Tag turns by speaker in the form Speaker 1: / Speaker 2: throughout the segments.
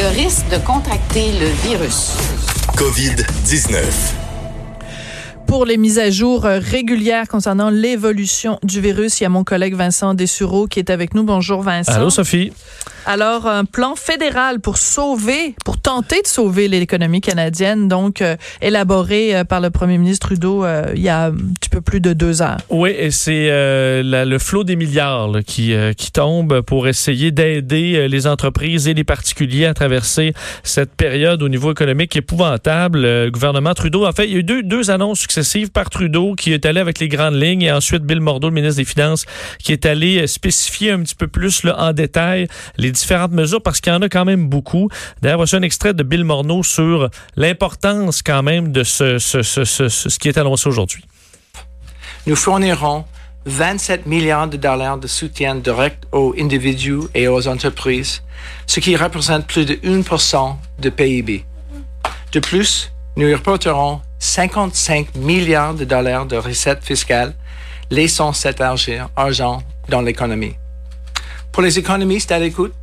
Speaker 1: le risque de contracter le virus.
Speaker 2: COVID-19
Speaker 3: pour les mises à jour euh, régulières concernant l'évolution du virus. Il y a mon collègue Vincent Dessureau qui est avec nous. Bonjour Vincent.
Speaker 4: Allô Sophie.
Speaker 3: Alors, un plan fédéral pour sauver, pour tenter de sauver l'économie canadienne, donc euh, élaboré euh, par le premier ministre Trudeau il y a un petit peu plus de deux heures.
Speaker 4: Oui, et c'est le flot des milliards qui, qui tombe pour essayer d'aider les entreprises et les particuliers à traverser cette période au niveau économique épouvantable. Le gouvernement Trudeau, en fait, il y a eu deux, deux annonces successives par Trudeau qui est allé avec les grandes lignes et ensuite Bill Mordeau, le ministre des Finances, qui est allé euh, spécifier un petit peu plus là, en détail les différentes mesures parce qu'il y en a quand même beaucoup. D'ailleurs, voici un extrait de Bill Morneau sur l'importance quand même de ce, ce, ce, ce qui est annoncé aujourd'hui.
Speaker 5: Nous fournirons 27 milliards de dollars de soutien direct aux individus et aux entreprises, ce qui représente plus de 1% de PIB. De plus, nous reporterons 55 milliards de dollars de recettes fiscales, laissant cet argent dans l'économie. Pour les économistes à l'écoute,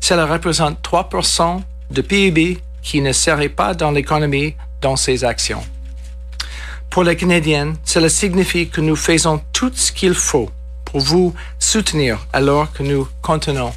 Speaker 5: cela représente 3 de PIB qui ne serait pas dans l'économie dans ces actions. Pour les Canadiens, cela signifie que nous faisons tout ce qu'il faut pour vous soutenir alors que nous contenons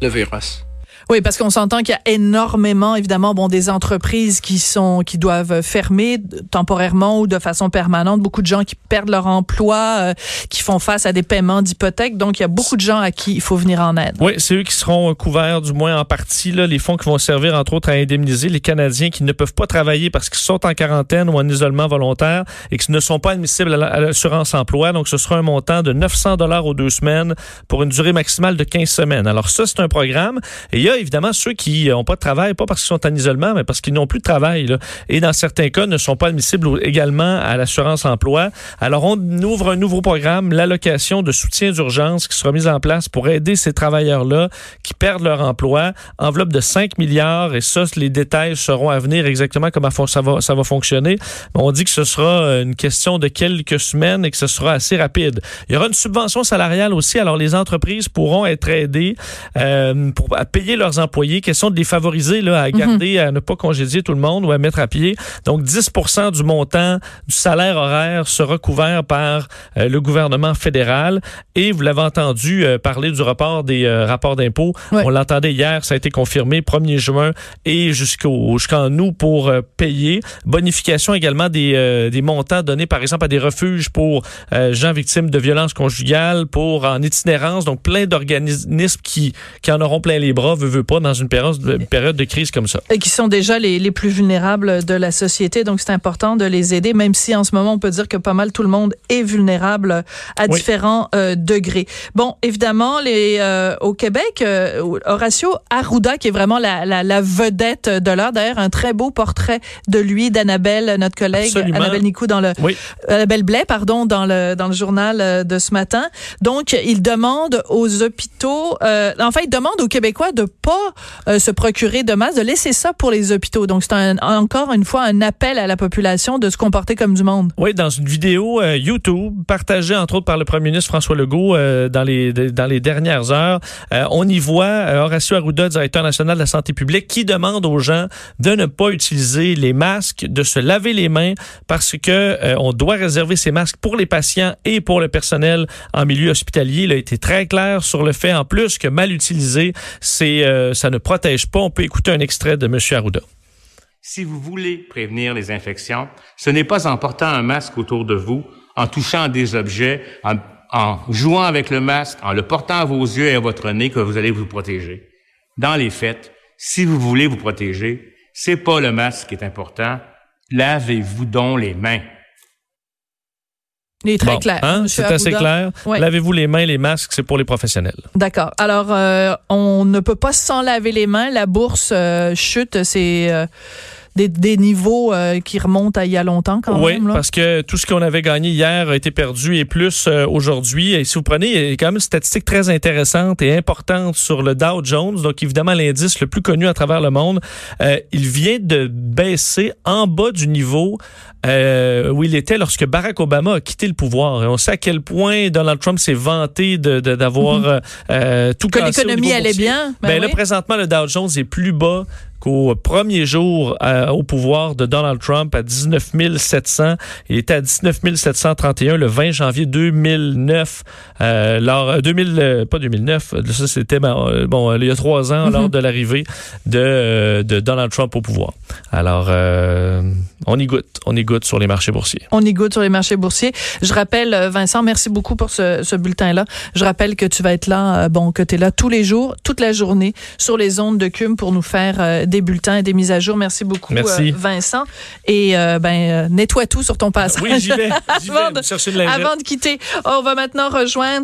Speaker 5: le virus.
Speaker 3: Oui, parce qu'on s'entend qu'il y a énormément, évidemment, bon, des entreprises qui sont, qui doivent fermer temporairement ou de façon permanente. Beaucoup de gens qui perdent leur emploi, euh, qui font face à des paiements d'hypothèques. Donc, il y a beaucoup de gens à qui il faut venir en aide.
Speaker 4: Oui, c'est eux qui seront couverts, du moins en partie, là, les fonds qui vont servir, entre autres, à indemniser les Canadiens qui ne peuvent pas travailler parce qu'ils sont en quarantaine ou en isolement volontaire et qui ne sont pas admissibles à l'assurance emploi. Donc, ce sera un montant de 900 dollars aux deux semaines pour une durée maximale de 15 semaines. Alors, ça, c'est un programme. Il y a évidemment ceux qui n'ont pas de travail, pas parce qu'ils sont en isolement, mais parce qu'ils n'ont plus de travail. Et dans certains cas, ne sont pas admissibles également à l'assurance emploi. Alors, on ouvre un nouveau programme, l'allocation de soutien d'urgence qui sera mise en place pour aider ces travailleurs-là qui perdent leur emploi. Enveloppe de 5 milliards et ça, les détails seront à venir exactement comment ça va, ça va fonctionner. On dit que ce sera une question de quelques semaines et que ce sera assez rapide. Il y aura une subvention salariale aussi. Alors, les entreprises pourront être aidées euh, pour, à payer leur leurs employés, question de les favoriser là, à garder, à ne pas congédier tout le monde ou à mettre à pied. Donc 10% du montant du salaire horaire sera couvert par euh, le gouvernement fédéral. Et vous l'avez entendu euh, parler du rapport des euh, rapports d'impôts. On l'entendait hier, ça a été confirmé 1er juin et jusqu'au jusqu'en août pour payer. Bonification également des, des montants donnés par exemple à des refuges pour gens victimes de violences conjugales, pour en itinérance, donc plein d'organismes qui, qui en auront plein les bras, veut pas dans une période, période de crise comme ça.
Speaker 3: Et qui sont déjà les, les plus vulnérables de la société. Donc, c'est important de les aider, même si en ce moment, on peut dire que pas mal tout le monde est vulnérable à différents euh, degrés. Bon, évidemment, les, euh, au Québec, euh, Horacio Arruda, qui est vraiment la, la, la vedette de l'heure, d'ailleurs, un très beau portrait de lui, d'Annabelle, notre collègue, Annabelle Nicou, dans le,
Speaker 4: oui.
Speaker 3: Annabelle Blais, pardon, dans le, dans le journal de ce matin. Donc, il demande aux hôpitaux, en fait, il demande aux Québécois de pas euh, se procurer de masse, de laisser ça pour les hôpitaux. Donc, c'est encore une fois un appel à la population de se comporter comme du monde.
Speaker 4: Oui, dans une vidéo euh, YouTube partagée entre autres par le premier ministre François Legault euh, dans les dans les dernières heures, on y voit Horacio Arruda, directeur national de la santé publique, qui demande aux gens de ne pas utiliser les masques, de se laver les mains parce que on doit réserver ces masques pour les patients et pour le personnel en milieu hospitalier. Il a été très clair sur le fait en plus que mal utilisé, c'est euh, ça ne protège pas. On peut écouter un extrait de M. Arruda.
Speaker 6: Si vous voulez prévenir les infections, ce n'est pas en portant un masque autour de vous, en touchant des objets, en, jouant avec le masque, en le portant à vos yeux et à votre nez que vous allez vous protéger. Dans les faits, si vous voulez vous protéger, c'est pas le masque qui est important. Lavez-vous donc les mains.
Speaker 3: Il est très clair.
Speaker 4: Hein? C'est assez clair. Lavez-vous les mains, les masques, c'est pour les professionnels.
Speaker 3: D'accord. Alors, euh, on ne peut pas s'en laver les mains. La bourse euh, chute. C'est... Euh, des, des niveaux euh, qui remontent à il y a longtemps quand
Speaker 4: oui,
Speaker 3: même. Là.
Speaker 4: parce que tout ce qu'on avait gagné hier a été perdu et plus euh, aujourd'hui. Et si vous prenez, il y a quand même une statistique très intéressante et importante sur le Dow Jones, donc évidemment l'indice le plus connu à travers le monde. Euh, il vient de baisser en bas du niveau euh, où il était lorsque Barack Obama a quitté le pouvoir. Et on sait à quel point Donald Trump s'est vanté de, de, d'avoir
Speaker 3: Mhm.
Speaker 4: euh, euh, tout
Speaker 3: que l'économie allait
Speaker 4: boursier.
Speaker 3: bien. Ben
Speaker 4: Ben là,
Speaker 3: oui.
Speaker 4: présentement, le Dow Jones est plus bas qu'au premier jour euh, au pouvoir de Donald Trump à 19 700. Il était à 19 731 le 20 janvier 2009. Euh, lors, euh, 2000, euh, pas 2009, ça c'était ben, euh, bon, euh, il y a trois ans
Speaker 3: Mhm.
Speaker 4: lors de l'arrivée de, euh, de Donald Trump au pouvoir. Alors, euh, on y goûte. On y goûte sur les marchés boursiers.
Speaker 3: On y goûte sur les marchés boursiers. Je rappelle, euh, Vincent, merci beaucoup pour ce, ce bulletin-là. Je rappelle que tu vas être là, euh, bon, que tu es là tous les jours, toute la journée, sur les ondes de CUM pour nous faire euh, des bulletins et des mises à jour. Merci beaucoup,
Speaker 4: Merci.
Speaker 3: euh, Vincent. Et euh, ben, nettoie tout sur ton passage.
Speaker 4: Oui, j'y vais.
Speaker 3: Avant
Speaker 4: vais.
Speaker 3: de-. Avant de quitter, on va maintenant rejoindre